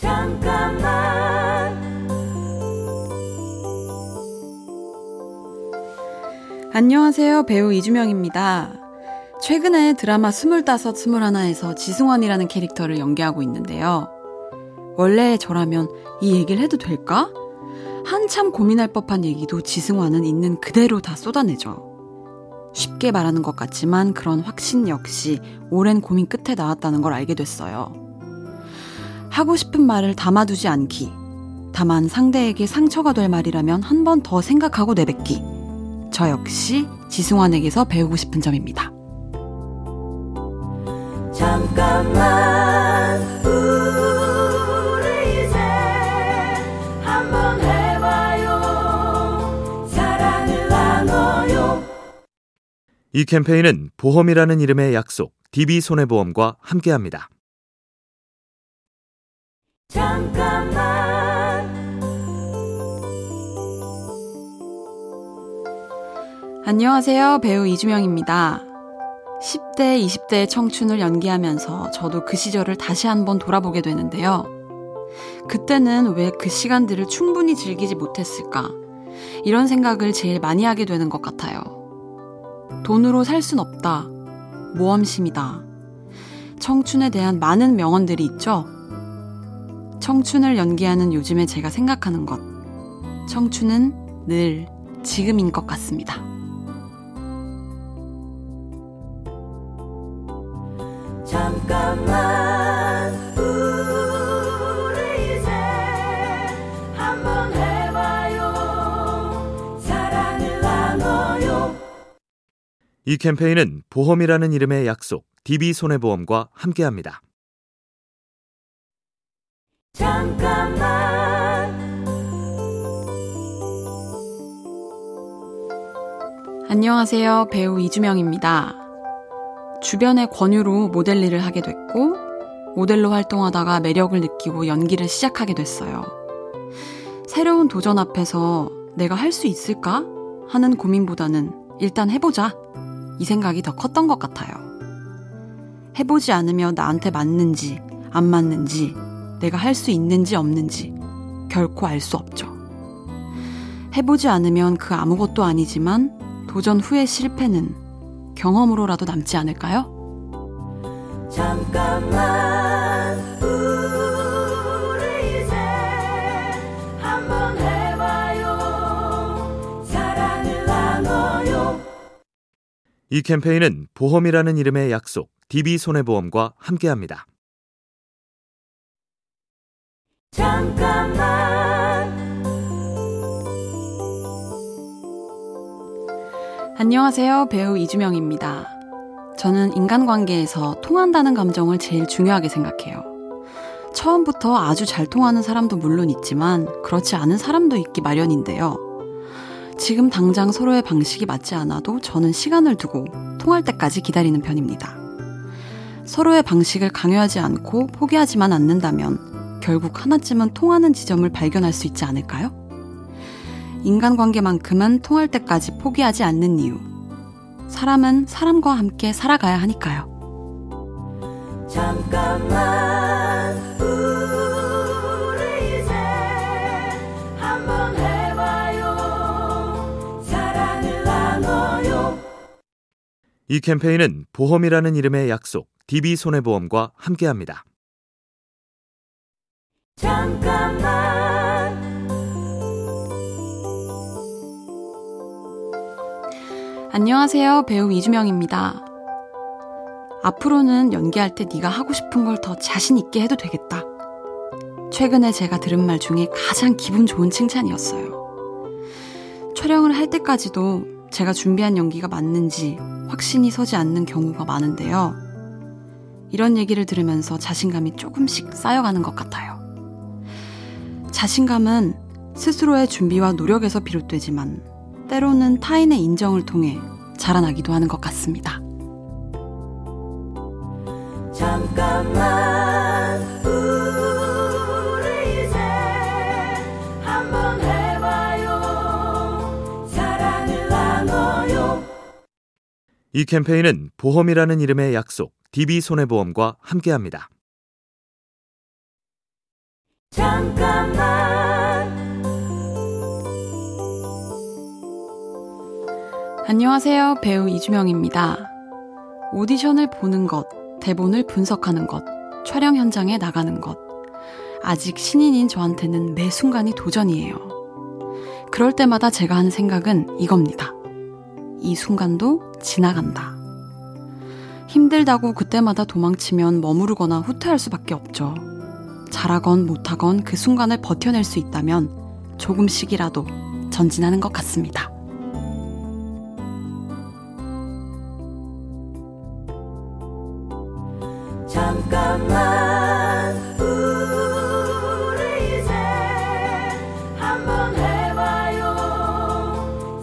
잠깐만 안녕하세요. 배우 이주명입니다. 최근에 드라마 스물다섯, 스물하나에서 지승원이라는 캐릭터를 연기하고 있는데요. 원래 저라면 이 얘기를 해도 될까? 한참 고민할 법한 얘기도 지승환은 있는 그대로 다 쏟아내죠. 쉽게 말하는 것 같지만 그런 확신 역시 오랜 고민 끝에 나왔다는 걸 알게 됐어요. 하고 싶은 말을 담아두지 않기. 다만 상대에게 상처가 될 말이라면 한 번 더 생각하고 내뱉기. 저 역시 지승환에게서 배우고 싶은 점입니다. 잠깐만 우리 이제 한번 해봐요 사랑을 나눠요 이 캠페인은 보험이라는 이름의 약속, DB손해보험과 함께합니다. 잠깐만 안녕하세요. 배우 이주명입니다. 10대, 20대의 청춘을 연기하면서 저도 그 시절을 다시 한번 돌아보게 되는데요. 그때는 왜 그 시간들을 충분히 즐기지 못했을까? 이런 생각을 제일 많이 하게 되는 것 같아요. 돈으로 살 순 없다. 모험심이다. 청춘에 대한 많은 명언들이 있죠? 청춘을 연기하는 요즘에 제가 생각하는 것. 청춘은 늘 지금인 것 같습니다. 잠깐만 우리 이제 한번 해봐요 사랑을 나눠요 이 캠페인은 보험이라는 이름의 약속, DB손해보험과 함께합니다. 잠깐만 안녕하세요. 배우 이주명입니다. 주변의 권유로 모델 일을 하게 됐고, 모델로 활동하다가 매력을 느끼고 연기를 시작하게 됐어요. 새로운 도전 앞에서 내가 할 수 있을까? 하는 고민보다는 일단 해보자. 이 생각이 더 컸던 것 같아요. 해보지 않으면 나한테 맞는지, 안 맞는지, 내가 할 수 있는지 없는지 결코 알 수 없죠. 해보지 않으면 그 아무것도 아니지만 도전 후의 실패는 경험으로라도 남지 않을까요? 잠깐만 우리 이제 한번 해봐요 사랑을 나눠요 이 캠페인은 보험이라는 이름의 약속, DB손해보험과 함께합니다. 잠깐만 안녕하세요. 배우 이주명입니다. 저는 인간관계에서 통한다는 감정을 제일 중요하게 생각해요. 처음부터 아주 잘 통하는 사람도 물론 있지만 그렇지 않은 사람도 있기 마련인데요. 지금 당장 서로의 방식이 맞지 않아도 저는 시간을 두고 통할 때까지 기다리는 편입니다. 서로의 방식을 강요하지 않고 포기하지만 않는다면 결국 하나쯤은 통하는 지점을 발견할 수 있지 않을까요? 인간관계만큼은 통할 때까지 포기하지 않는 이유. 사람은 사람과 함께 살아가야 하니까요. 잠깐만 우리 이제 한번 해봐요 사랑을 나눠요 이 캠페인은 보험이라는 이름의 약속, DB손해보험과 함께합니다. 잠깐만 안녕하세요. 배우 이주명입니다. 앞으로는 연기할 때 네가 하고 싶은 걸 더 자신 있게 해도 되겠다. 최근에 제가 들은 말 중에 가장 기분 좋은 칭찬이었어요. 촬영을 할 때까지도 제가 준비한 연기가 맞는지 확신이 서지 않는 경우가 많은데요. 이런 얘기를 들으면서 자신감이 조금씩 쌓여가는 것 같아요. 자신감은 스스로의 준비와 노력에서 비롯되지만 때로는 타인의 인정을 통해 자라나기도 하는 것 같습니다. 잠깐만 우리 이제 한번 해봐요 사랑을 나눠요 이 캠페인은 보험이라는 이름의 약속, DB손해보험과 함께합니다. 잠깐만 안녕하세요. 배우 이주명입니다. 오디션을 보는 것, 대본을 분석하는 것, 촬영 현장에 나가는 것. 아직 신인인 저한테는 매 순간이 도전이에요. 그럴 때마다 제가 하는 생각은 이겁니다. 이 순간도 지나간다. 힘들다고 그때마다 도망치면 머무르거나 후퇴할 수밖에 없죠. 잘하건 못하건 그 순간을 버텨낼 수 있다면 조금씩이라도 전진하는 것 같습니다. 잠깐만 우리 이제 한번 해봐요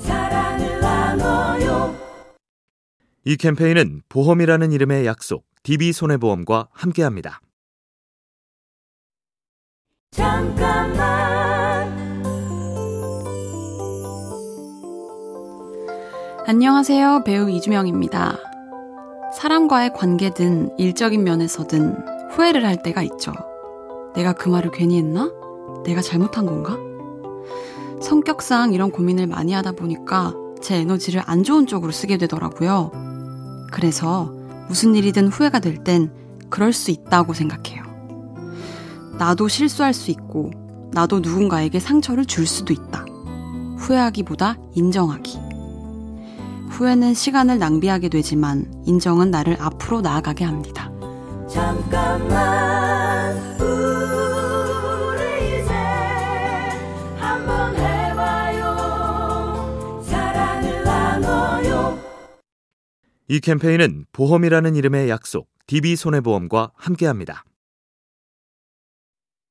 사랑을 나눠요 이 캠페인은 보험이라는 이름의 약속, DB손해보험과 함께합니다. 잠깐만 안녕하세요. 배우 이주명입니다. 사람과의 관계든 일적인 면에서든 후회를 할 때가 있죠. 내가 그 말을 괜히 했나? 내가 잘못한 건가? 성격상 이런 고민을 많이 하다 보니까 제 에너지를 안 좋은 쪽으로 쓰게 되더라고요. 그래서 무슨 일이든 후회가 될 땐 그럴 수 있다고 생각해요. 나도 실수할 수 있고, 나도 누군가에게 상처를 줄 수도 있다. 후회하기보다 인정하기. 후회는 시간을 낭비하게 되지만 인정은 나를 앞으로 나아가게 합니다. 잠깐만 우리 이제 한번 해봐요 사랑을 나눠요 이 캠페인은 보험이라는 이름의 약속, DB손해보험과 함께합니다.